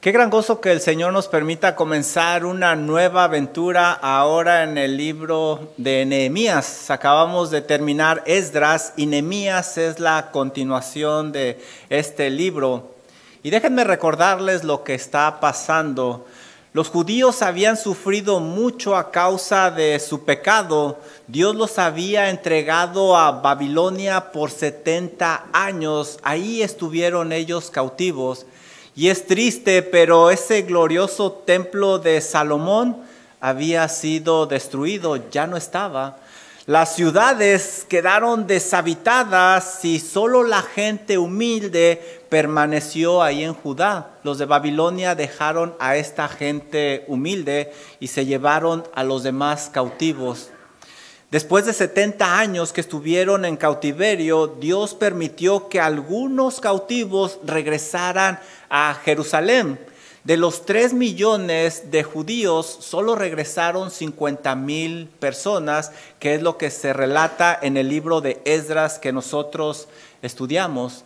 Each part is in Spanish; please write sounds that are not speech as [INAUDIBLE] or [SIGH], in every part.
Qué gran gozo que el Señor nos permita comenzar una nueva aventura ahora en el libro de Nehemías. Acabamos de terminar Esdras y Nehemías es la continuación de este libro. Y déjenme recordarles lo que está pasando. Los judíos habían sufrido mucho a causa de su pecado. Dios los había entregado a Babilonia por 70 años. Ahí estuvieron ellos cautivos. Y es triste, pero ese glorioso templo de Salomón había sido destruido, ya no estaba. Las ciudades quedaron deshabitadas y solo la gente humilde permaneció ahí en Judá. Los de Babilonia dejaron a esta gente humilde y se llevaron a los demás cautivos. Después de 70 años que estuvieron en cautiverio, Dios permitió que algunos cautivos regresaran a Jerusalén. De los 3 millones de judíos, solo regresaron 50 mil personas, que es lo que se relata en el libro de Esdras que nosotros estudiamos.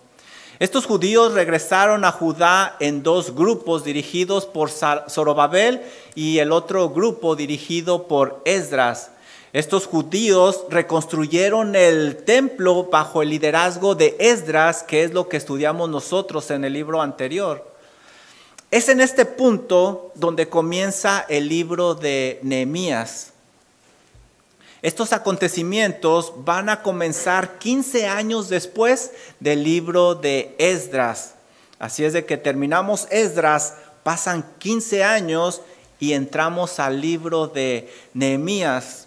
Estos judíos regresaron a Judá en dos grupos dirigidos por Zorobabel y el otro grupo dirigido por Esdras. Estos judíos reconstruyeron el templo bajo el liderazgo de Esdras, que es lo que estudiamos nosotros en el libro anterior. Es en este punto donde comienza el libro de Nehemías. Estos acontecimientos van a comenzar 15 años después del libro de Esdras. Así es de que terminamos Esdras, pasan 15 años y entramos al libro de Nehemías.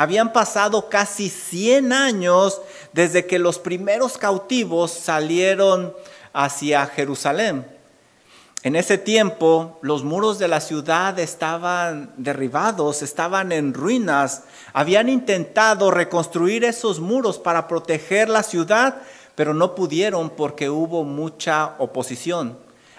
Habían pasado casi 100 años desde que los primeros cautivos salieron hacia Jerusalén. En ese tiempo los muros de la ciudad estaban derribados, estaban en ruinas. Habían intentado reconstruir esos muros para proteger la ciudad, pero no pudieron porque hubo mucha oposición.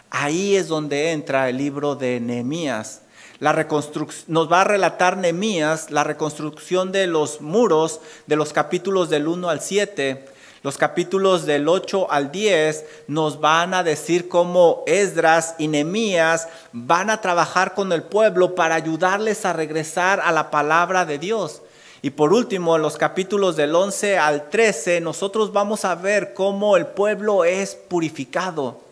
Ahí es donde entra el libro de Nehemías nos va a relatar Nehemías la reconstrucción de los muros de los capítulos del 1 al 7. Los capítulos del 8 al 10 nos van a decir cómo Esdras y Nehemías van a trabajar con el pueblo para ayudarles a regresar a la palabra de Dios. Y por último, en los capítulos del 11 al 13, nosotros vamos a ver cómo el pueblo es purificado.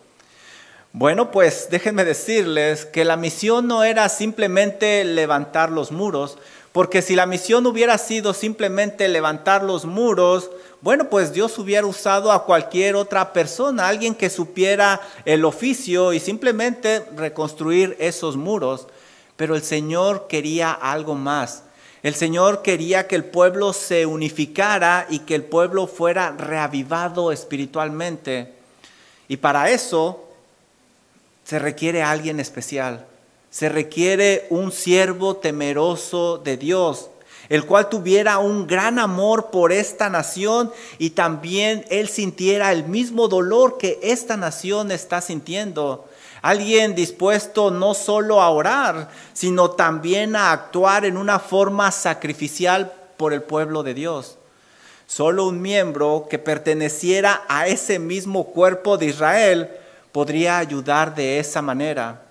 Bueno, pues déjenme decirles que la misión no era simplemente levantar los muros, porque si la misión hubiera sido simplemente levantar los muros, bueno, pues Dios hubiera usado a cualquier otra persona, alguien que supiera el oficio y simplemente reconstruir esos muros. Pero el Señor quería algo más. El Señor quería que el pueblo se unificara y que el pueblo fuera reavivado espiritualmente. Y para eso se requiere alguien especial. Se requiere un siervo temeroso de Dios, el cual tuviera un gran amor por esta nación y también él sintiera el mismo dolor que esta nación está sintiendo. Alguien dispuesto no solo a orar, sino también a actuar en una forma sacrificial por el pueblo de Dios. Solo un miembro que perteneciera a ese mismo cuerpo de Israel podría ayudar de esa manera.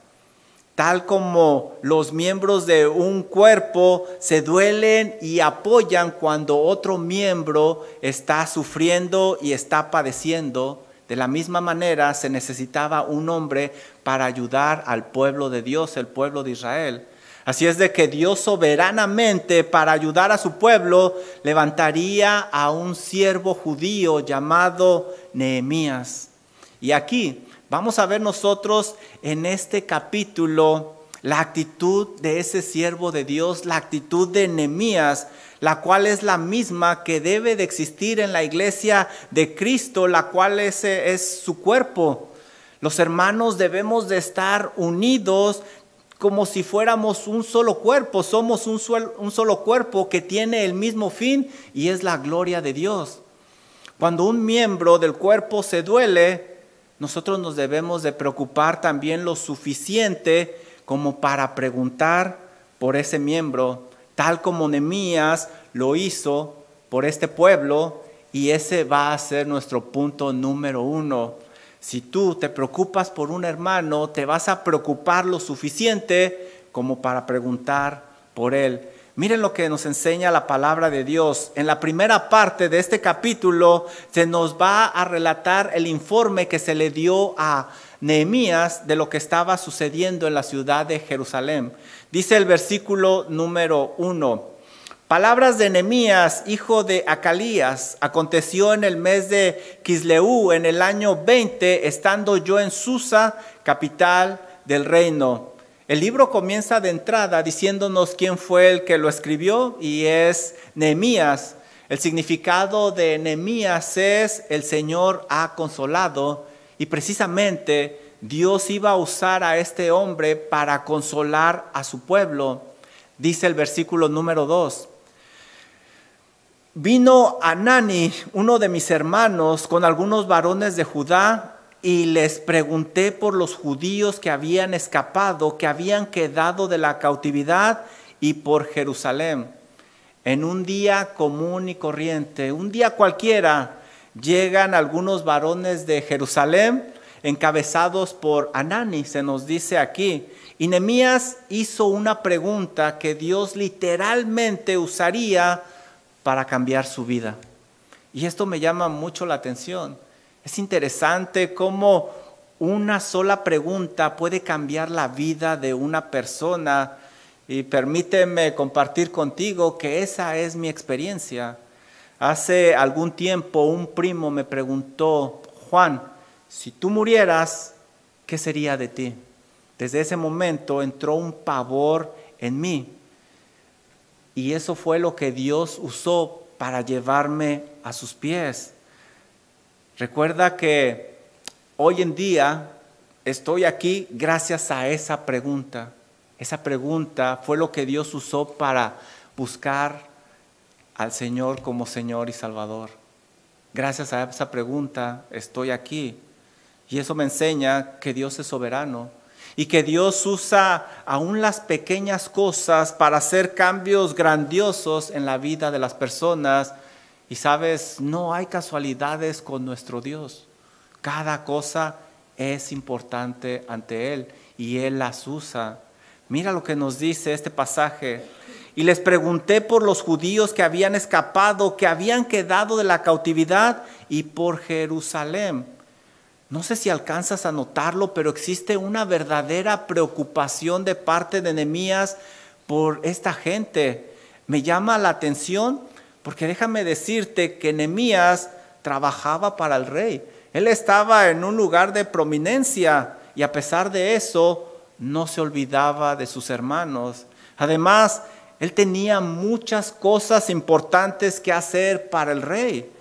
Tal como los miembros de un cuerpo se duelen y apoyan cuando otro miembro está sufriendo y está padeciendo, de la misma manera se necesitaba un hombre para ayudar al pueblo de Dios, el pueblo de Israel. Así es de que Dios soberanamente, para ayudar a su pueblo, levantaría a un siervo judío llamado Nehemías. Y aquí Vamos a ver nosotros en este capítulo la actitud de ese siervo de Dios, la actitud de Nehemías, la cual es la misma que debe de existir en la iglesia de Cristo, la cual es, es su cuerpo. Los hermanos debemos de estar unidos como si fuéramos un solo cuerpo, somos un, un solo cuerpo que tiene el mismo fin y es la gloria de Dios. Cuando un miembro del cuerpo se duele, nosotros nos debemos de preocupar también lo suficiente como para preguntar por ese miembro, tal como Nemías lo hizo por este pueblo, y ese va a ser nuestro punto número uno. Si tú te preocupas por un hermano, te vas a preocupar lo suficiente como para preguntar por él. Miren lo que nos enseña la palabra de Dios. En la primera parte de este capítulo se nos va a relatar el informe que se le dio a Nehemías de lo que estaba sucediendo en la ciudad de Jerusalén. Dice el versículo número uno. Palabras de Nehemías, hijo de Acalías, aconteció en el mes de Kisleú, en el año 20, estando yo en Susa, capital del reino. El libro comienza de entrada diciéndonos quién fue el que lo escribió y es Nehemías. El significado de Nehemías es el Señor ha consolado y precisamente Dios iba a usar a este hombre para consolar a su pueblo. Dice el versículo número 2. Vino Anani, uno de mis hermanos, con algunos varones de Judá, y les pregunté por los judíos que habían escapado, que habían quedado de la cautividad, y por Jerusalén. En un día común y corriente, un día cualquiera, llegan algunos varones de Jerusalén, encabezados por Anani, se nos dice aquí. Y Nemías hizo una pregunta que Dios literalmente usaría para cambiar su vida. Y esto me llama mucho la atención. Es interesante cómo una sola pregunta puede cambiar la vida de una persona. Y permíteme compartir contigo que esa es mi experiencia. Hace algún tiempo un primo me preguntó, Juan, si tú murieras, ¿qué sería de ti? Desde ese momento entró un pavor en mí. Y eso fue lo que Dios usó para llevarme a sus pies. Recuerda que hoy en día estoy aquí gracias a esa pregunta. Esa pregunta fue lo que Dios usó para buscar al Señor como Señor y Salvador. Gracias a esa pregunta estoy aquí. Y eso me enseña que Dios es soberano y que Dios usa aún las pequeñas cosas para hacer cambios grandiosos en la vida de las personas. Y sabes, no hay casualidades con nuestro Dios. Cada cosa es importante ante Él y Él las usa. Mira lo que nos dice este pasaje. Y les pregunté por los judíos que habían escapado, que habían quedado de la cautividad y por Jerusalén no sé si alcanzas a notarlo, pero existe una verdadera preocupación de parte de Nehemías por esta gente. Me llama la atención porque déjame decirte que Nehemías trabajaba para el rey. Él estaba en un lugar de prominencia y a pesar de eso no se olvidaba de sus hermanos. Además, él tenía muchas cosas importantes que hacer para el rey.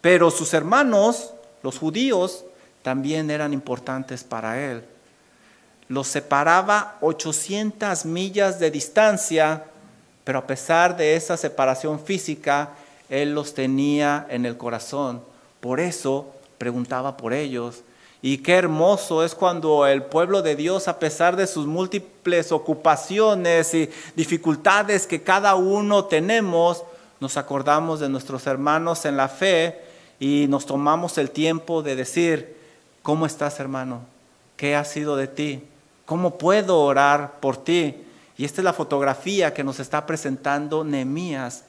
Pero sus hermanos, los judíos, también eran importantes para él. Los separaba 800 millas de distancia, pero a pesar de esa separación física, él los tenía en el corazón. Por eso preguntaba por ellos. Y qué hermoso es cuando el pueblo de Dios, a pesar de sus múltiples ocupaciones y dificultades que cada uno tenemos, nos acordamos de nuestros hermanos en la fe y nos tomamos el tiempo de decir, ¿Cómo estás, hermano? ¿Qué ha sido de ti? ¿Cómo puedo orar por ti? Y esta es la fotografía que nos está presentando Nehemías.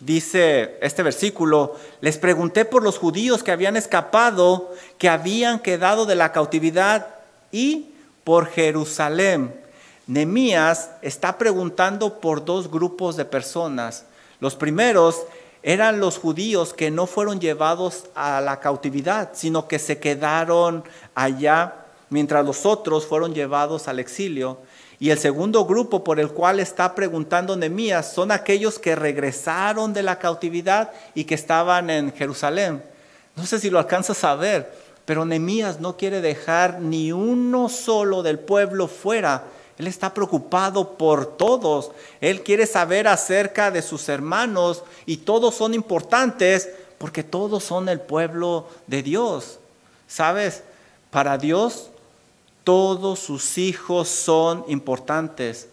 Dice este versículo, les pregunté por los judíos que habían escapado, que habían quedado de la cautividad y por Jerusalén. Nehemías está preguntando por dos grupos de personas. Los primeros eran los judíos que no fueron llevados a la cautividad, sino que se quedaron allá, mientras los otros fueron llevados al exilio. Y el segundo grupo por el cual está preguntando Nehemías son aquellos que regresaron de la cautividad y que estaban en Jerusalén. No sé si lo alcanzas a ver, pero Nehemías no quiere dejar ni uno solo del pueblo fuera él está preocupado por todos. Él quiere saber acerca de sus hermanos y todos son importantes porque todos son el pueblo de Dios. ¿Sabes? Para Dios todos sus hijos son importantes.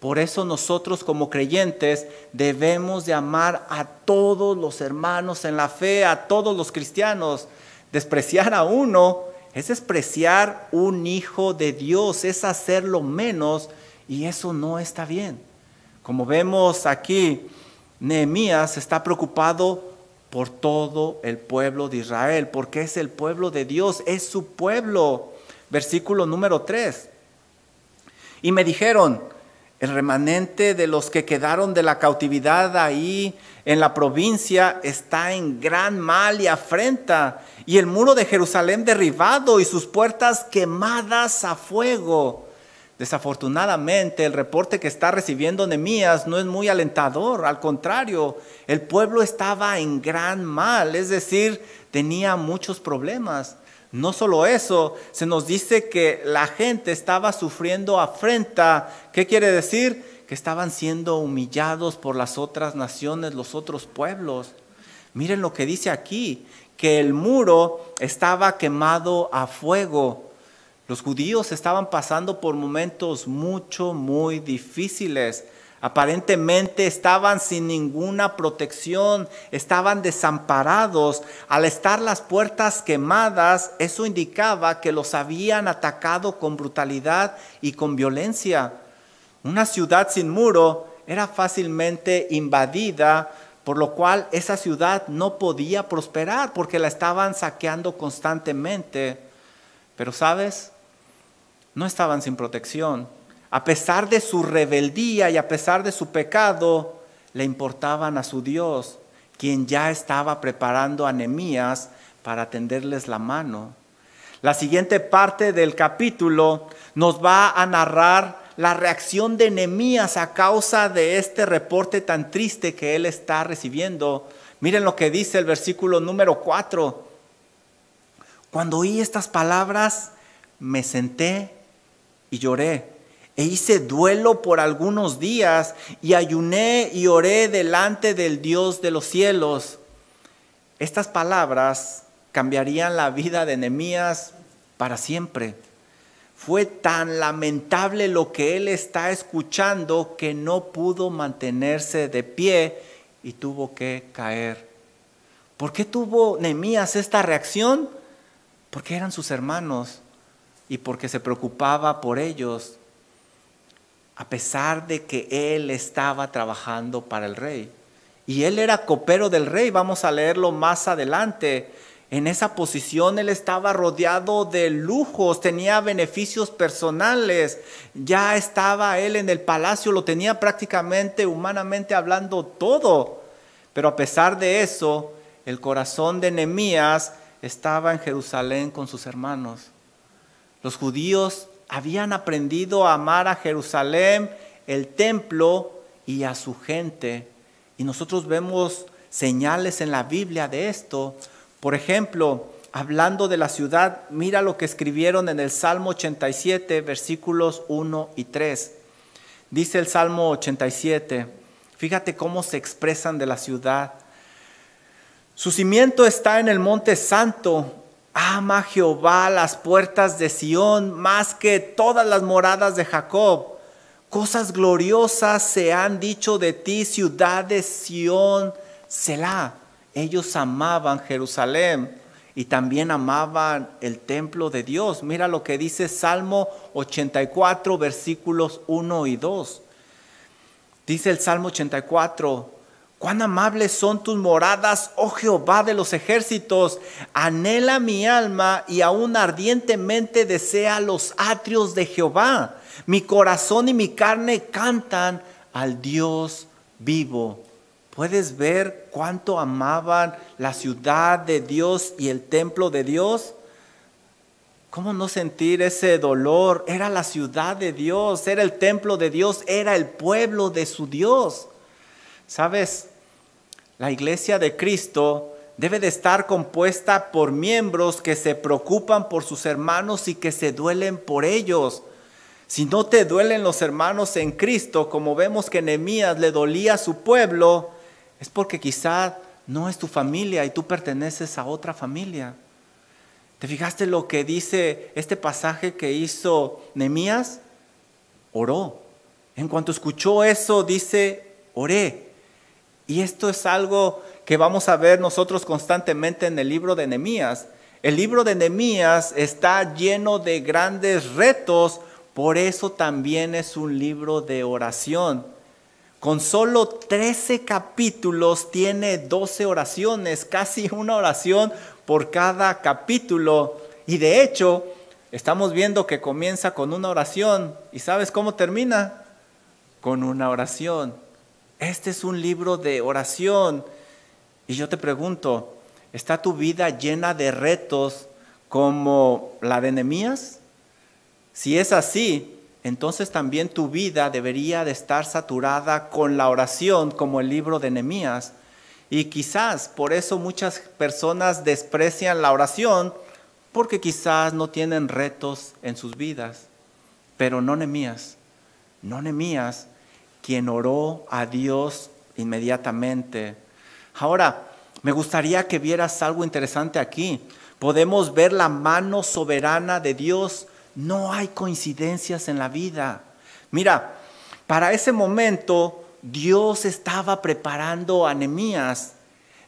Por eso nosotros como creyentes debemos de amar a todos los hermanos en la fe, a todos los cristianos. Despreciar a uno es despreciar un hijo de Dios, es hacerlo menos y eso no está bien. Como vemos aquí, Nehemías está preocupado por todo el pueblo de Israel, porque es el pueblo de Dios, es su pueblo. Versículo número 3. Y me dijeron, el remanente de los que quedaron de la cautividad ahí en la provincia está en gran mal y afrenta, y el muro de Jerusalén derribado y sus puertas quemadas a fuego. Desafortunadamente, el reporte que está recibiendo Nemías no es muy alentador, al contrario, el pueblo estaba en gran mal, es decir, tenía muchos problemas. No solo eso, se nos dice que la gente estaba sufriendo afrenta. ¿Qué quiere decir? Que estaban siendo humillados por las otras naciones, los otros pueblos. Miren lo que dice aquí, que el muro estaba quemado a fuego. Los judíos estaban pasando por momentos mucho, muy difíciles. Aparentemente estaban sin ninguna protección, estaban desamparados. Al estar las puertas quemadas, eso indicaba que los habían atacado con brutalidad y con violencia. Una ciudad sin muro era fácilmente invadida, por lo cual esa ciudad no podía prosperar porque la estaban saqueando constantemente. Pero sabes, no estaban sin protección a pesar de su rebeldía y a pesar de su pecado, le importaban a su Dios, quien ya estaba preparando a Nehemías para tenderles la mano. La siguiente parte del capítulo nos va a narrar la reacción de Nehemías a causa de este reporte tan triste que él está recibiendo. Miren lo que dice el versículo número 4. Cuando oí estas palabras, me senté y lloré e hice duelo por algunos días y ayuné y oré delante del Dios de los cielos. Estas palabras cambiarían la vida de Nehemías para siempre. Fue tan lamentable lo que él está escuchando que no pudo mantenerse de pie y tuvo que caer. ¿Por qué tuvo Nehemías esta reacción? Porque eran sus hermanos y porque se preocupaba por ellos a pesar de que él estaba trabajando para el rey. Y él era copero del rey, vamos a leerlo más adelante. En esa posición él estaba rodeado de lujos, tenía beneficios personales, ya estaba él en el palacio, lo tenía prácticamente, humanamente hablando, todo. Pero a pesar de eso, el corazón de Nehemías estaba en Jerusalén con sus hermanos. Los judíos habían aprendido a amar a Jerusalén, el templo y a su gente. Y nosotros vemos señales en la Biblia de esto. Por ejemplo, hablando de la ciudad, mira lo que escribieron en el Salmo 87, versículos 1 y 3. Dice el Salmo 87, fíjate cómo se expresan de la ciudad. Su cimiento está en el monte santo, Ama Jehová las puertas de Sión más que todas las moradas de Jacob. Cosas gloriosas se han dicho de ti, ciudad de Sión, Selah. Ellos amaban Jerusalén y también amaban el templo de Dios. Mira lo que dice Salmo 84, versículos 1 y 2. Dice el Salmo 84, Cuán amables son tus moradas, oh Jehová de los ejércitos. Anhela mi alma y aún ardientemente desea los atrios de Jehová. Mi corazón y mi carne cantan al Dios vivo. ¿Puedes ver cuánto amaban la ciudad de Dios y el templo de Dios? ¿Cómo no sentir ese dolor? Era la ciudad de Dios, era el templo de Dios, era el pueblo de su Dios. ¿Sabes? La iglesia de Cristo debe de estar compuesta por miembros que se preocupan por sus hermanos y que se duelen por ellos. Si no te duelen los hermanos en Cristo, como vemos que Nehemías le dolía a su pueblo, es porque quizá no es tu familia y tú perteneces a otra familia. ¿Te fijaste lo que dice este pasaje que hizo Nehemías? Oró. En cuanto escuchó eso, dice, oré. Y esto es algo que vamos a ver nosotros constantemente en el libro de Nehemías. El libro de Nehemías está lleno de grandes retos, por eso también es un libro de oración. Con solo 13 capítulos tiene 12 oraciones, casi una oración por cada capítulo. Y de hecho, estamos viendo que comienza con una oración. ¿Y sabes cómo termina? Con una oración. Este es un libro de oración. Y yo te pregunto, ¿está tu vida llena de retos como la de Nehemías? Si es así, entonces también tu vida debería de estar saturada con la oración como el libro de Nehemías. Y quizás por eso muchas personas desprecian la oración porque quizás no tienen retos en sus vidas. Pero no Nehemías, no Nehemías, quien oró a Dios inmediatamente. Ahora, me gustaría que vieras algo interesante aquí. Podemos ver la mano soberana de Dios no hay coincidencias en la vida. Mira, para ese momento Dios estaba preparando a Nemías.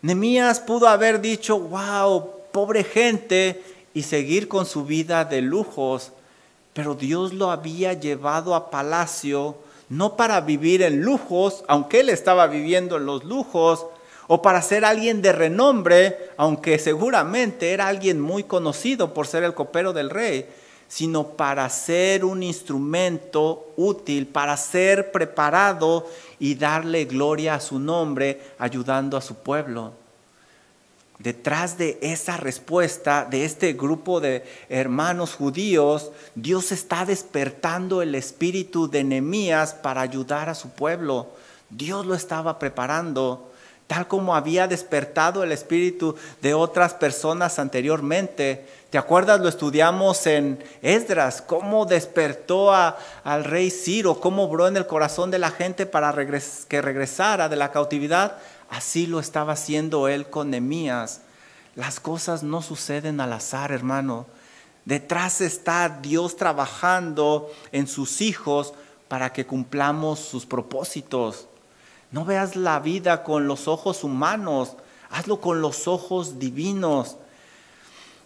Nemías pudo haber dicho, wow, pobre gente, y seguir con su vida de lujos, pero Dios lo había llevado a palacio no para vivir en lujos, aunque él estaba viviendo en los lujos, o para ser alguien de renombre, aunque seguramente era alguien muy conocido por ser el copero del rey, sino para ser un instrumento útil, para ser preparado y darle gloria a su nombre, ayudando a su pueblo. Detrás de esa respuesta de este grupo de hermanos judíos, Dios está despertando el espíritu de Nehemías para ayudar a su pueblo. Dios lo estaba preparando tal como había despertado el espíritu de otras personas anteriormente. ¿Te acuerdas? Lo estudiamos en Esdras, cómo despertó al rey Ciro, cómo obró en el corazón de la gente para que regresara de la cautividad. Así lo estaba haciendo él con Nemías. Las cosas no suceden al azar, hermano. Detrás está Dios trabajando en sus hijos para que cumplamos sus propósitos. No veas la vida con los ojos humanos, hazlo con los ojos divinos.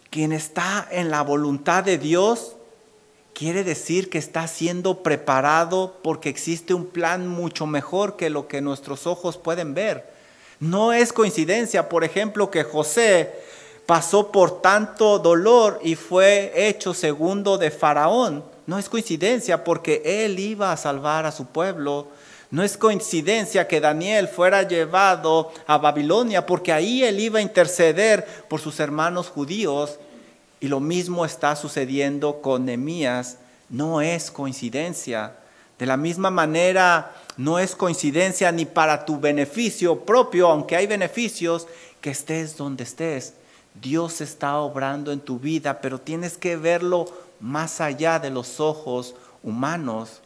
Quien está en la voluntad de Dios quiere decir que está siendo preparado porque existe un plan mucho mejor que lo que nuestros ojos pueden ver. No es coincidencia, por ejemplo, que José pasó por tanto dolor y fue hecho segundo de Faraón. No es coincidencia porque él iba a salvar a su pueblo no es coincidencia que Daniel fuera llevado a Babilonia porque ahí él iba a interceder por sus hermanos judíos y lo mismo está sucediendo con Nehemías. No es coincidencia. De la misma manera, no es coincidencia ni para tu beneficio propio, aunque hay beneficios, que estés donde estés. Dios está obrando en tu vida, pero tienes que verlo más allá de los ojos humanos.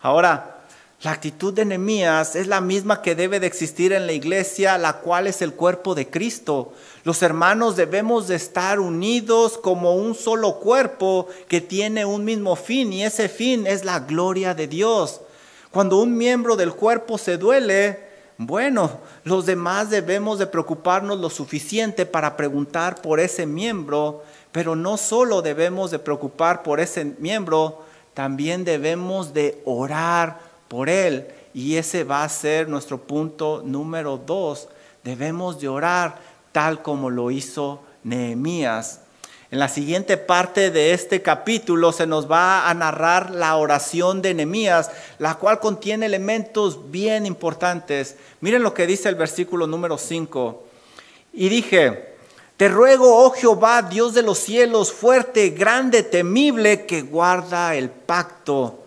Ahora, la actitud de Nehemías es la misma que debe de existir en la iglesia, la cual es el cuerpo de Cristo. Los hermanos debemos de estar unidos como un solo cuerpo que tiene un mismo fin y ese fin es la gloria de Dios. Cuando un miembro del cuerpo se duele, bueno, los demás debemos de preocuparnos lo suficiente para preguntar por ese miembro, pero no solo debemos de preocupar por ese miembro, también debemos de orar por Él. Y ese va a ser nuestro punto número dos. Debemos de orar tal como lo hizo Nehemías. En la siguiente parte de este capítulo se nos va a narrar la oración de Nehemías, la cual contiene elementos bien importantes. Miren lo que dice el versículo número 5. Y dije, te ruego, oh Jehová, Dios de los cielos, fuerte, grande, temible, que guarda el pacto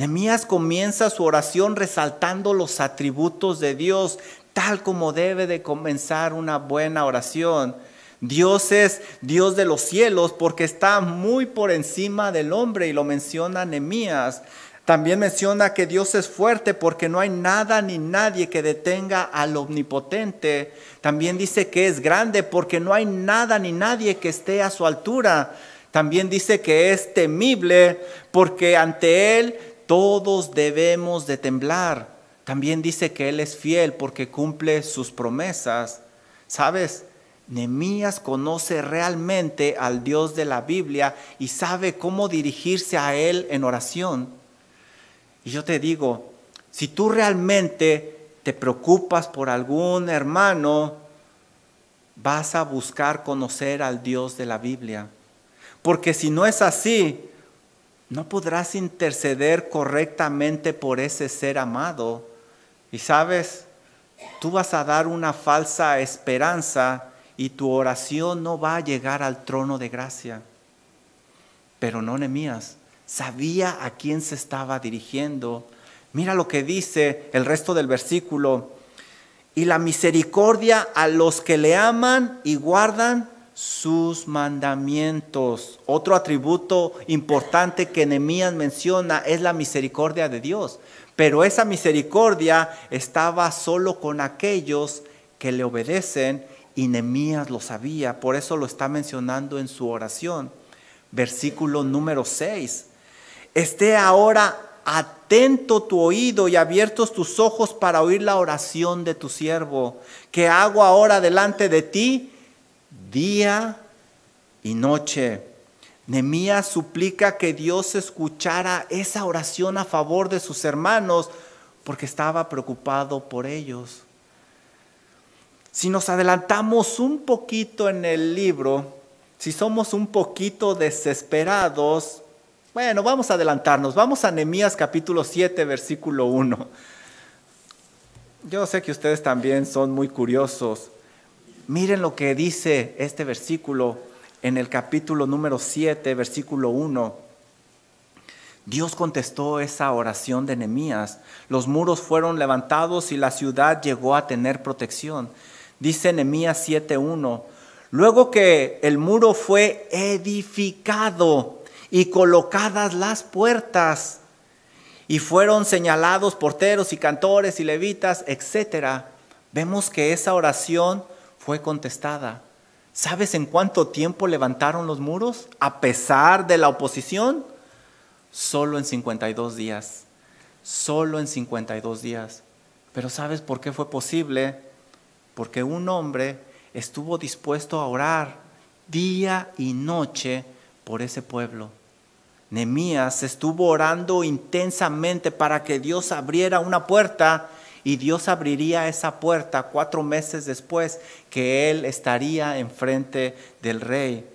Nehemías comienza su oración resaltando los atributos de Dios, tal como debe de comenzar una buena oración. Dios es Dios de los cielos porque está muy por encima del hombre y lo menciona Nehemías. También menciona que Dios es fuerte porque no hay nada ni nadie que detenga al omnipotente. También dice que es grande porque no hay nada ni nadie que esté a su altura. También dice que es temible porque ante Él todos debemos de temblar. También dice que Él es fiel porque cumple sus promesas. ¿Sabes? Nehemías conoce realmente al Dios de la Biblia y sabe cómo dirigirse a Él en oración. Y yo te digo, si tú realmente te preocupas por algún hermano, vas a buscar conocer al Dios de la Biblia. Porque si no es así, no podrás interceder correctamente por ese ser amado. Y sabes, tú vas a dar una falsa esperanza y tu oración no va a llegar al trono de gracia. Pero no Nemías, sabía a quién se estaba dirigiendo. Mira lo que dice el resto del versículo. Y la misericordia a los que le aman y guardan sus mandamientos. Otro atributo importante que Nehemías menciona es la misericordia de Dios. Pero esa misericordia estaba solo con aquellos que le obedecen y Nemías lo sabía, por eso lo está mencionando en su oración. Versículo número 6. Esté ahora atento tu oído y abiertos tus ojos para oír la oración de tu siervo, que hago ahora delante de ti día y noche. Nemías suplica que Dios escuchara esa oración a favor de sus hermanos porque estaba preocupado por ellos. Si nos adelantamos un poquito en el libro, si somos un poquito desesperados, bueno, vamos a adelantarnos. Vamos a Nehemías capítulo 7, versículo 1. Yo sé que ustedes también son muy curiosos. Miren lo que dice este versículo en el capítulo número 7, versículo 1. Dios contestó esa oración de Nehemías. Los muros fueron levantados y la ciudad llegó a tener protección. Dice Nehemías 7:1, luego que el muro fue edificado y colocadas las puertas y fueron señalados porteros y cantores y levitas, etcétera, vemos que esa oración fue contestada. ¿Sabes en cuánto tiempo levantaron los muros? A pesar de la oposición, solo en 52 días. Solo en 52 días. Pero ¿sabes por qué fue posible? Porque un hombre estuvo dispuesto a orar día y noche por ese pueblo. Nemías estuvo orando intensamente para que Dios abriera una puerta y Dios abriría esa puerta cuatro meses después que él estaría enfrente del rey.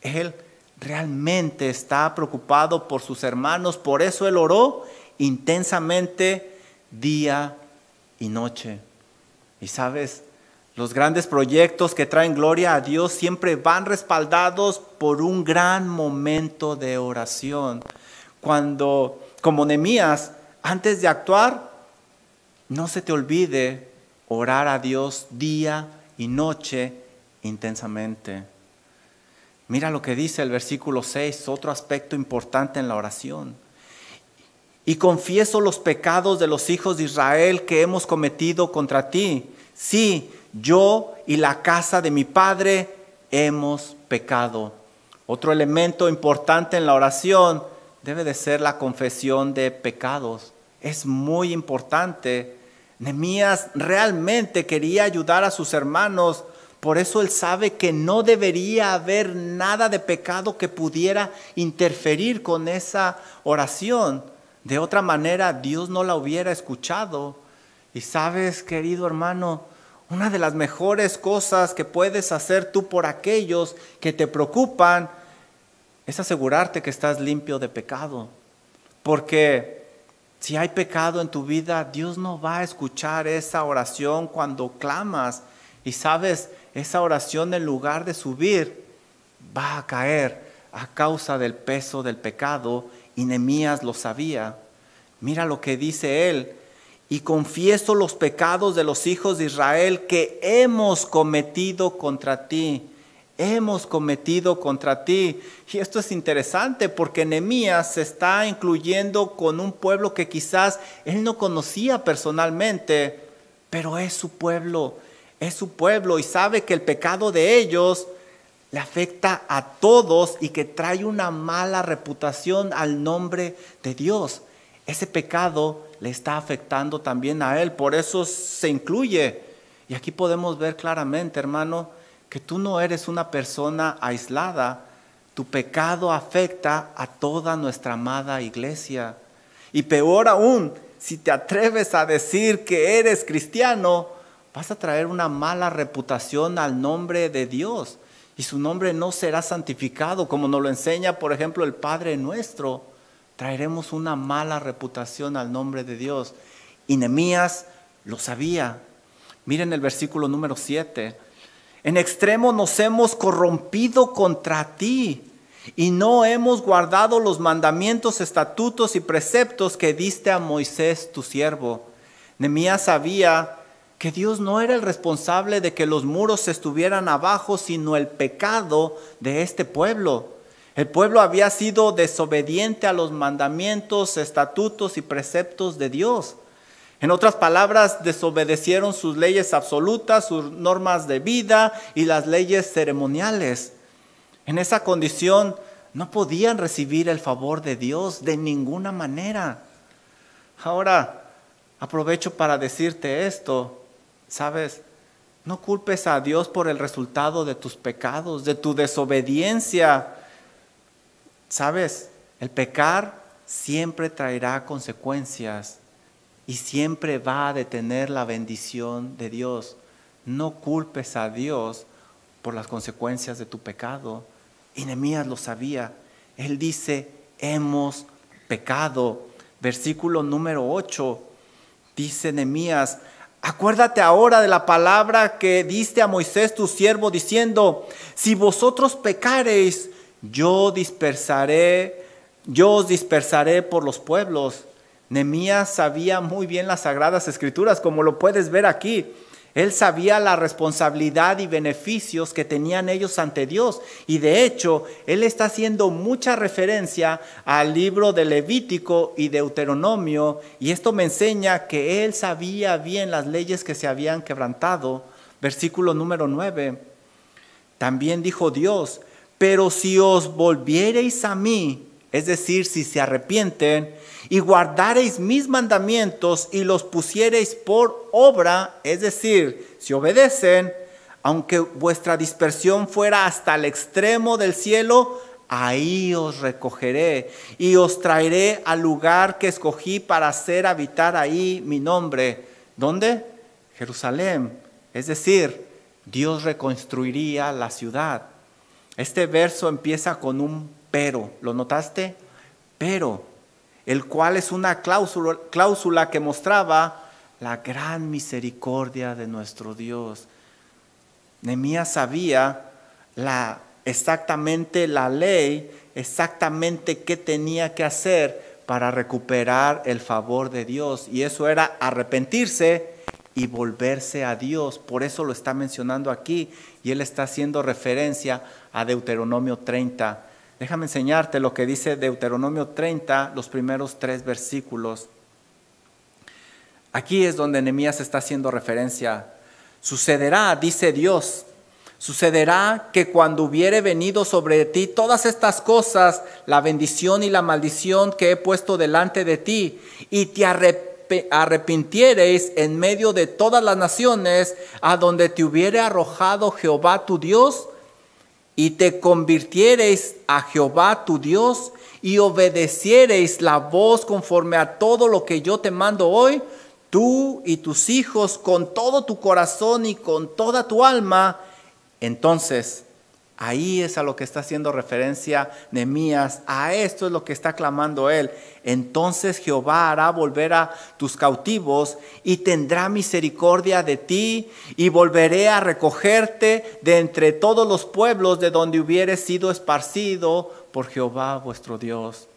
Él realmente está preocupado por sus hermanos, por eso él oró intensamente día y noche. Y sabes, los grandes proyectos que traen gloria a Dios siempre van respaldados por un gran momento de oración. Cuando, como Nemías, antes de actuar, no se te olvide orar a Dios día y noche intensamente. Mira lo que dice el versículo 6, otro aspecto importante en la oración. Y confieso los pecados de los hijos de Israel que hemos cometido contra ti. Sí, yo y la casa de mi padre hemos pecado. Otro elemento importante en la oración debe de ser la confesión de pecados. Es muy importante. Nemías realmente quería ayudar a sus hermanos, por eso él sabe que no debería haber nada de pecado que pudiera interferir con esa oración. De otra manera, Dios no la hubiera escuchado. Y sabes, querido hermano, una de las mejores cosas que puedes hacer tú por aquellos que te preocupan es asegurarte que estás limpio de pecado. Porque si hay pecado en tu vida, Dios no va a escuchar esa oración cuando clamas. Y sabes, esa oración en lugar de subir, va a caer a causa del peso del pecado. Y Nemías lo sabía. Mira lo que dice él y confieso los pecados de los hijos de Israel que hemos cometido contra ti. Hemos cometido contra ti. Y esto es interesante porque Nehemías se está incluyendo con un pueblo que quizás él no conocía personalmente, pero es su pueblo, es su pueblo y sabe que el pecado de ellos le afecta a todos y que trae una mala reputación al nombre de Dios. Ese pecado le está afectando también a él, por eso se incluye. Y aquí podemos ver claramente, hermano, que tú no eres una persona aislada. Tu pecado afecta a toda nuestra amada iglesia. Y peor aún, si te atreves a decir que eres cristiano, vas a traer una mala reputación al nombre de Dios. Y su nombre no será santificado, como nos lo enseña, por ejemplo, el Padre nuestro. Traeremos una mala reputación al nombre de Dios. Y Nemías lo sabía. Miren el versículo número 7. En extremo nos hemos corrompido contra ti y no hemos guardado los mandamientos, estatutos y preceptos que diste a Moisés tu siervo. Nemías sabía que Dios no era el responsable de que los muros estuvieran abajo, sino el pecado de este pueblo. El pueblo había sido desobediente a los mandamientos, estatutos y preceptos de Dios. En otras palabras, desobedecieron sus leyes absolutas, sus normas de vida y las leyes ceremoniales. En esa condición no podían recibir el favor de Dios de ninguna manera. Ahora, aprovecho para decirte esto, ¿sabes? No culpes a Dios por el resultado de tus pecados, de tu desobediencia. ¿Sabes? El pecar siempre traerá consecuencias y siempre va a detener la bendición de Dios. No culpes a Dios por las consecuencias de tu pecado. Y Nehemías lo sabía. Él dice, hemos pecado. Versículo número 8 dice Nehemías, acuérdate ahora de la palabra que diste a Moisés tu siervo diciendo, si vosotros pecareis, yo dispersaré, yo os dispersaré por los pueblos Nemías sabía muy bien las sagradas escrituras, como lo puedes ver aquí. Él sabía la responsabilidad y beneficios que tenían ellos ante Dios. Y de hecho, él está haciendo mucha referencia al libro de Levítico y Deuteronomio. Y esto me enseña que él sabía bien las leyes que se habían quebrantado. Versículo número 9. También dijo Dios, pero si os volviereis a mí, es decir, si se arrepienten, y guardareis mis mandamientos y los pusiereis por obra, es decir, si obedecen, aunque vuestra dispersión fuera hasta el extremo del cielo, ahí os recogeré y os traeré al lugar que escogí para hacer habitar ahí mi nombre. ¿Dónde? Jerusalén. Es decir, Dios reconstruiría la ciudad. Este verso empieza con un pero. ¿Lo notaste? Pero el cual es una cláusula, que mostraba la gran misericordia de nuestro Dios. Nehemías sabía exactamente la ley, exactamente qué tenía que hacer para recuperar el favor de Dios. Y eso era arrepentirse y volverse a Dios. Por eso lo está mencionando aquí. Y él está haciendo referencia a Deuteronomio 30. Déjame enseñarte lo que dice Deuteronomio 30, los primeros tres versículos. Aquí es donde Nehemías está haciendo referencia. Sucederá, dice Dios, sucederá que cuando hubiere venido sobre ti todas estas cosas, la bendición y la maldición que he puesto delante de ti, y te arrepintiereis en medio de todas las naciones a donde te hubiere arrojado Jehová tu Dios, y te convirtiereis a Jehová tu Dios y obedeciereis la voz conforme a todo lo que yo te mando hoy, tú y tus hijos con todo tu corazón y con toda tu alma, entonces Ahí es a lo que está haciendo referencia Nehemías, a esto es lo que está clamando él. Entonces Jehová hará volver a tus cautivos y tendrá misericordia de ti y volveré a recogerte de entre todos los pueblos de donde hubieres sido esparcido por Jehová vuestro Dios.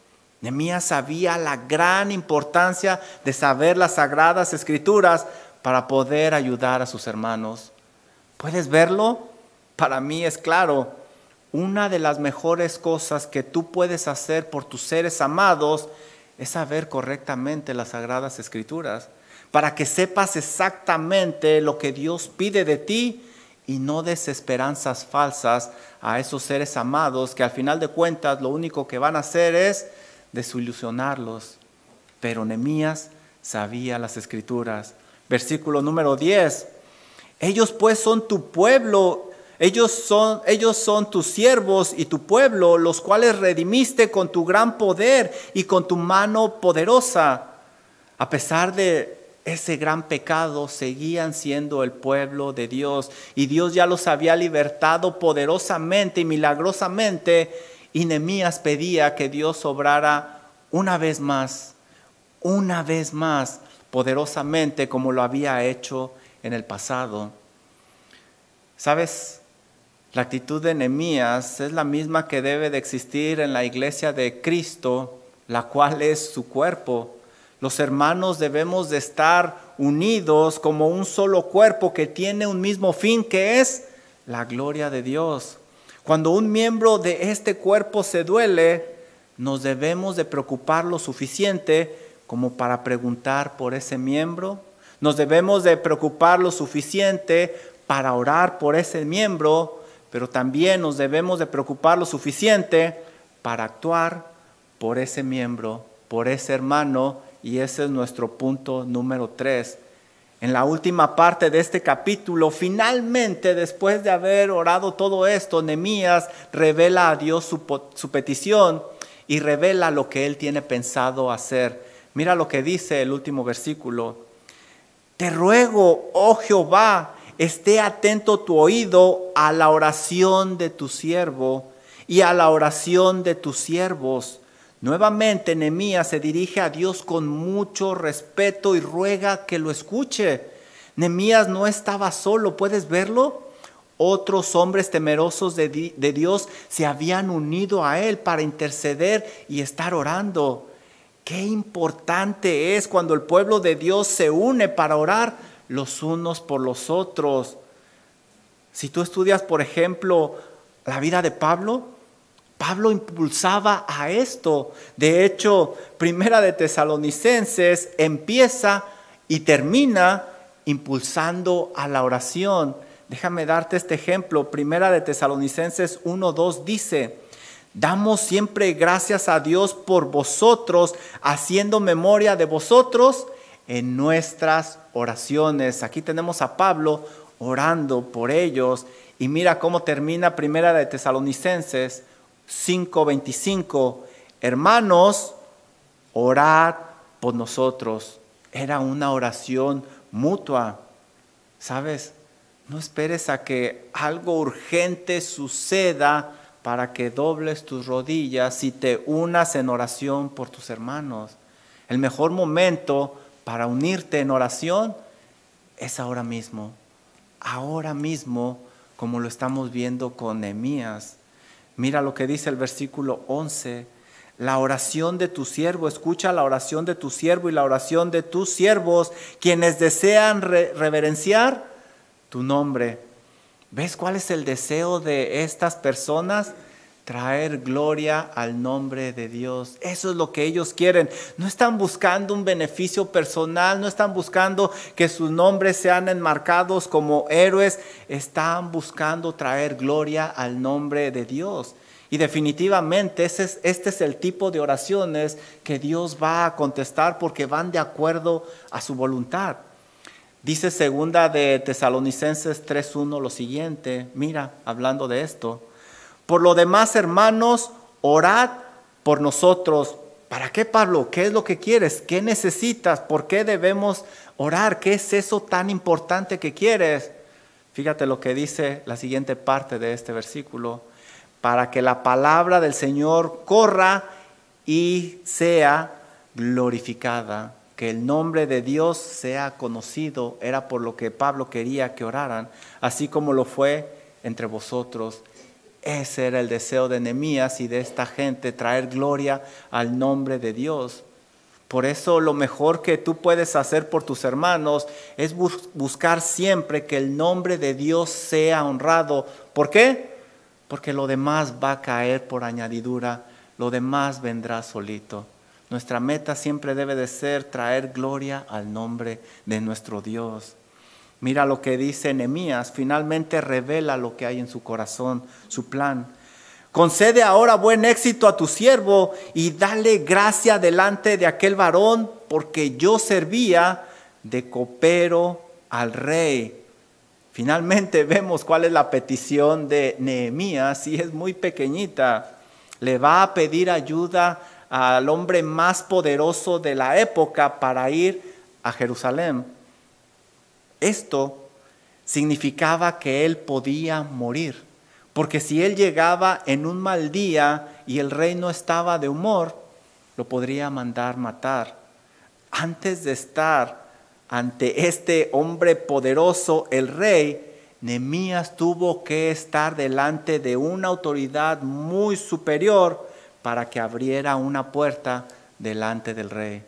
Nehemías sabía la gran importancia de saber las sagradas escrituras para poder ayudar a sus hermanos. ¿Puedes verlo? Para mí es claro, una de las mejores cosas que tú puedes hacer por tus seres amados es saber correctamente las sagradas escrituras, para que sepas exactamente lo que Dios pide de ti y no des esperanzas falsas a esos seres amados que al final de cuentas lo único que van a hacer es desilusionarlos. Pero Nemías sabía las escrituras. Versículo número 10. Ellos pues son tu pueblo Ellos son, ellos son tus siervos y tu pueblo, los cuales redimiste con tu gran poder y con tu mano poderosa. A pesar de ese gran pecado, seguían siendo el pueblo de Dios y Dios ya los había libertado poderosamente y milagrosamente y Nehemías pedía que Dios obrara una vez más, una vez más, poderosamente como lo había hecho en el pasado. ¿Sabes? La actitud de Nehemías es la misma que debe de existir en la iglesia de Cristo, la cual es su cuerpo. Los hermanos debemos de estar unidos como un solo cuerpo que tiene un mismo fin, que es la gloria de Dios. Cuando un miembro de este cuerpo se duele, nos debemos de preocupar lo suficiente como para preguntar por ese miembro. Nos debemos de preocupar lo suficiente para orar por ese miembro, pero también nos debemos de preocupar lo suficiente para actuar por ese miembro, por ese hermano y ese es nuestro punto número tres. En la última parte de este capítulo, finalmente, después de haber orado todo esto, Nehemías revela a Dios su, su petición y revela lo que él tiene pensado hacer. Mira lo que dice el último versículo. Te ruego, oh Jehová, esté atento tu oído a la oración de tu siervo y a la oración de tus siervos Nuevamente Nehemías se dirige a Dios con mucho respeto y ruega que lo escuche. Nehemías no estaba solo, ¿puedes verlo? Otros hombres temerosos de, de, Dios se habían unido a él para interceder y estar orando. Qué importante es cuando el pueblo de Dios se une para orar los unos por los otros. Si tú estudias, por ejemplo, la vida de Pablo, Pablo impulsaba a esto. De hecho, Primera de Tesalonicenses empieza y termina impulsando a la oración. Déjame darte este ejemplo. Primera de Tesalonicenses 1:2 dice: Damos siempre gracias a Dios por vosotros, haciendo memoria de vosotros en nuestras oraciones. Aquí tenemos a Pablo orando por ellos y mira cómo termina Primera de Tesalonicenses 5:25, hermanos, orad por nosotros. Era una oración mutua. ¿Sabes? No esperes a que algo urgente suceda para que dobles tus rodillas y te unas en oración por tus hermanos. El mejor momento para unirte en oración es ahora mismo. Ahora mismo, como lo estamos viendo con Nehemías. Mira lo que dice el versículo 11. La oración de tu siervo, escucha la oración de tu siervo y la oración de tus siervos, quienes desean reverenciar tu nombre. ¿Ves cuál es el deseo de estas personas? Traer gloria al nombre de Dios. Eso es lo que ellos quieren. No están buscando un beneficio personal, no están buscando que sus nombres sean enmarcados como héroes, están buscando traer gloria al nombre de Dios. Y definitivamente este es el tipo de oraciones que Dios va a contestar porque van de acuerdo a su voluntad. Dice segunda de Tesalonicenses 3.1 lo siguiente, mira, hablando de esto. Por lo demás, hermanos, orad por nosotros. ¿Para qué, Pablo? ¿Qué es lo que quieres? ¿Qué necesitas? ¿Por qué debemos orar? ¿Qué es eso tan importante que quieres? Fíjate lo que dice la siguiente parte de este versículo. Para que la palabra del Señor corra y sea glorificada, que el nombre de Dios sea conocido, era por lo que Pablo quería que oraran, así como lo fue entre vosotros ese era el deseo de Nehemías y de esta gente, traer gloria al nombre de Dios. Por eso lo mejor que tú puedes hacer por tus hermanos es buscar siempre que el nombre de Dios sea honrado. ¿Por qué? Porque lo demás va a caer por añadidura, lo demás vendrá solito. Nuestra meta siempre debe de ser traer gloria al nombre de nuestro Dios. Mira lo que dice Nehemías, finalmente revela lo que hay en su corazón, su plan. Concede ahora buen éxito a tu siervo y dale gracia delante de aquel varón, porque yo servía de copero al rey. Finalmente vemos cuál es la petición de Nehemías y es muy pequeñita. Le va a pedir ayuda al hombre más poderoso de la época para ir a Jerusalén. Esto significaba que él podía morir, porque si él llegaba en un mal día y el rey no estaba de humor, lo podría mandar matar. Antes de estar ante este hombre poderoso, el rey, Nemías tuvo que estar delante de una autoridad muy superior para que abriera una puerta delante del rey.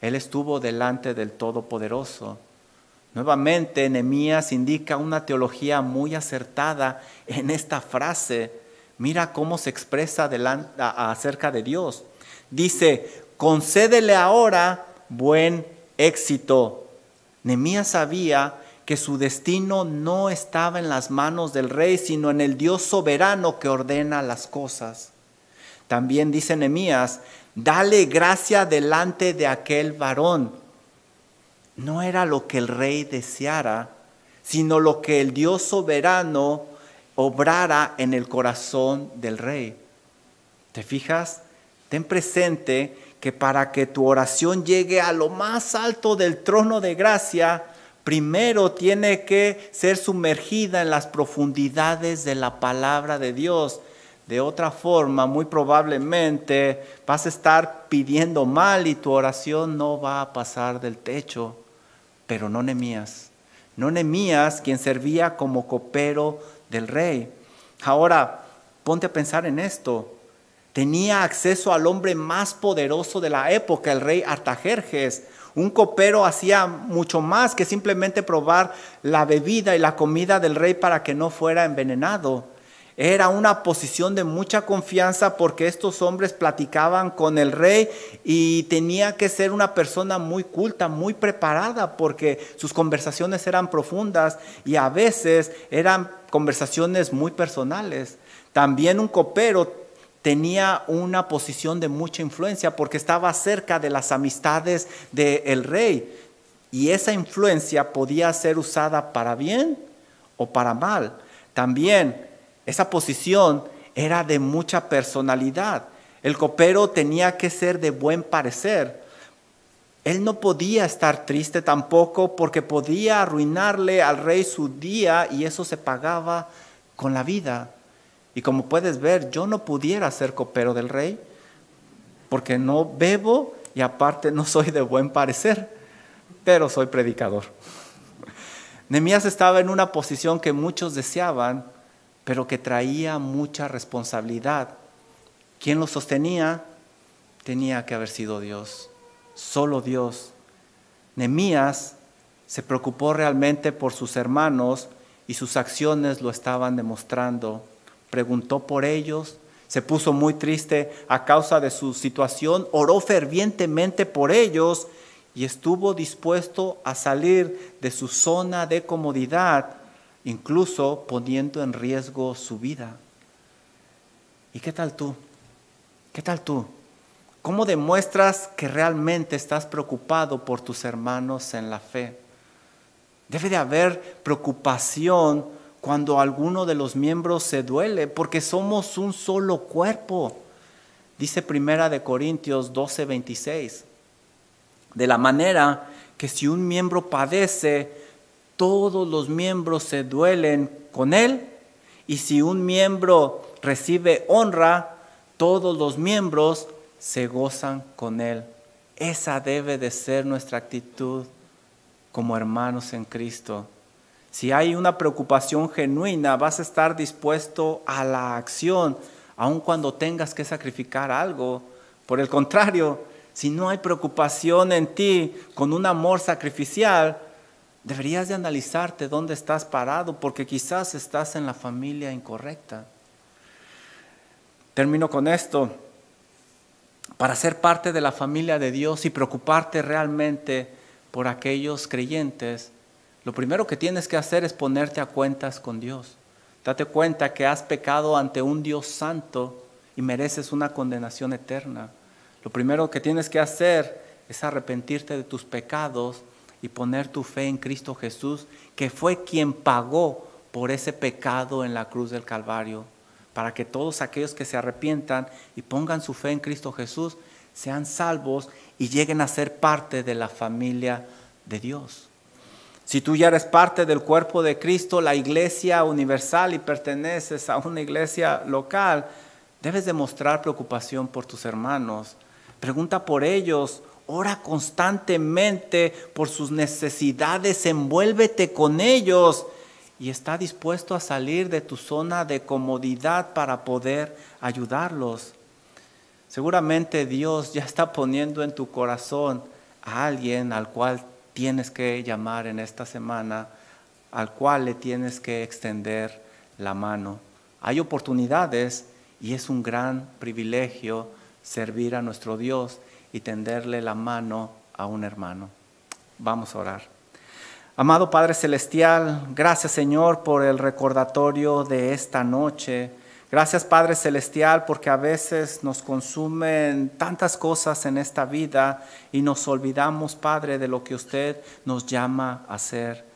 Él estuvo delante del Todopoderoso. Nuevamente, Nehemías indica una teología muy acertada en esta frase. Mira cómo se expresa acerca de Dios. Dice, concédele ahora buen éxito. Nehemías sabía que su destino no estaba en las manos del rey, sino en el Dios soberano que ordena las cosas. También dice Nehemías, dale gracia delante de aquel varón. No era lo que el rey deseara, sino lo que el Dios soberano obrara en el corazón del rey. ¿Te fijas? Ten presente que para que tu oración llegue a lo más alto del trono de gracia, primero tiene que ser sumergida en las profundidades de la palabra de Dios. De otra forma, muy probablemente vas a estar pidiendo mal y tu oración no va a pasar del techo. Pero no Nemías. No Nemías quien servía como copero del rey. Ahora, ponte a pensar en esto. Tenía acceso al hombre más poderoso de la época, el rey Artajerjes. Un copero hacía mucho más que simplemente probar la bebida y la comida del rey para que no fuera envenenado. Era una posición de mucha confianza porque estos hombres platicaban con el rey y tenía que ser una persona muy culta, muy preparada porque sus conversaciones eran profundas y a veces eran conversaciones muy personales. También un copero tenía una posición de mucha influencia porque estaba cerca de las amistades del rey y esa influencia podía ser usada para bien o para mal. También esa posición era de mucha personalidad. El copero tenía que ser de buen parecer. Él no podía estar triste tampoco porque podía arruinarle al rey su día y eso se pagaba con la vida. Y como puedes ver, yo no pudiera ser copero del rey porque no bebo y aparte no soy de buen parecer, pero soy predicador. [LAUGHS] Nemías estaba en una posición que muchos deseaban, pero que traía mucha responsabilidad. ¿Quién lo sostenía? Tenía que haber sido Dios, solo Dios. Nemías se preocupó realmente por sus hermanos y sus acciones lo estaban demostrando. Preguntó por ellos, se puso muy triste a causa de su situación, oró fervientemente por ellos y estuvo dispuesto a salir de su zona de comodidad incluso poniendo en riesgo su vida. ¿Y qué tal tú? ¿Qué tal tú? ¿Cómo demuestras que realmente estás preocupado por tus hermanos en la fe? Debe de haber preocupación cuando alguno de los miembros se duele, porque somos un solo cuerpo. Dice Primera de Corintios 12, 26. De la manera que si un miembro padece, todos los miembros se duelen con él y si un miembro recibe honra, todos los miembros se gozan con él. Esa debe de ser nuestra actitud como hermanos en Cristo. Si hay una preocupación genuina, vas a estar dispuesto a la acción, aun cuando tengas que sacrificar algo. Por el contrario, si no hay preocupación en ti con un amor sacrificial, Deberías de analizarte dónde estás parado porque quizás estás en la familia incorrecta. Termino con esto. Para ser parte de la familia de Dios y preocuparte realmente por aquellos creyentes, lo primero que tienes que hacer es ponerte a cuentas con Dios. Date cuenta que has pecado ante un Dios santo y mereces una condenación eterna. Lo primero que tienes que hacer es arrepentirte de tus pecados y poner tu fe en Cristo Jesús, que fue quien pagó por ese pecado en la cruz del Calvario, para que todos aquellos que se arrepientan y pongan su fe en Cristo Jesús sean salvos y lleguen a ser parte de la familia de Dios. Si tú ya eres parte del cuerpo de Cristo, la iglesia universal y perteneces a una iglesia local, debes demostrar preocupación por tus hermanos. Pregunta por ellos, ora constantemente por sus necesidades, envuélvete con ellos y está dispuesto a salir de tu zona de comodidad para poder ayudarlos. Seguramente Dios ya está poniendo en tu corazón a alguien al cual tienes que llamar en esta semana, al cual le tienes que extender la mano. Hay oportunidades y es un gran privilegio servir a nuestro Dios y tenderle la mano a un hermano. Vamos a orar. Amado Padre Celestial, gracias Señor por el recordatorio de esta noche. Gracias Padre Celestial porque a veces nos consumen tantas cosas en esta vida y nos olvidamos Padre de lo que usted nos llama a hacer.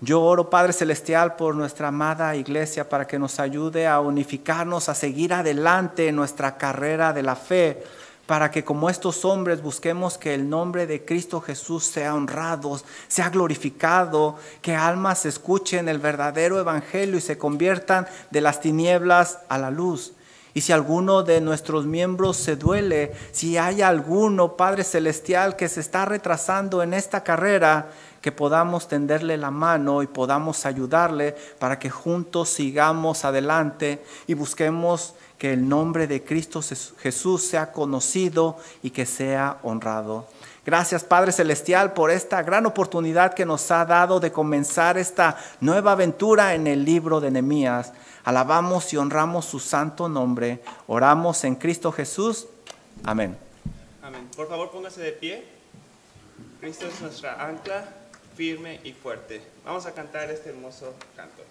Yo oro Padre Celestial por nuestra amada iglesia para que nos ayude a unificarnos, a seguir adelante en nuestra carrera de la fe para que como estos hombres busquemos que el nombre de Cristo Jesús sea honrado, sea glorificado, que almas escuchen el verdadero evangelio y se conviertan de las tinieblas a la luz. Y si alguno de nuestros miembros se duele, si hay alguno, Padre Celestial, que se está retrasando en esta carrera, que podamos tenderle la mano y podamos ayudarle para que juntos sigamos adelante y busquemos que el nombre de Cristo Jesús sea conocido y que sea honrado. Gracias Padre Celestial por esta gran oportunidad que nos ha dado de comenzar esta nueva aventura en el libro de Nehemías. Alabamos y honramos su santo nombre. Oramos en Cristo Jesús. Amén. Amén. Por favor, póngase de pie. Cristo es nuestra ancla firme y fuerte. Vamos a cantar este hermoso canto.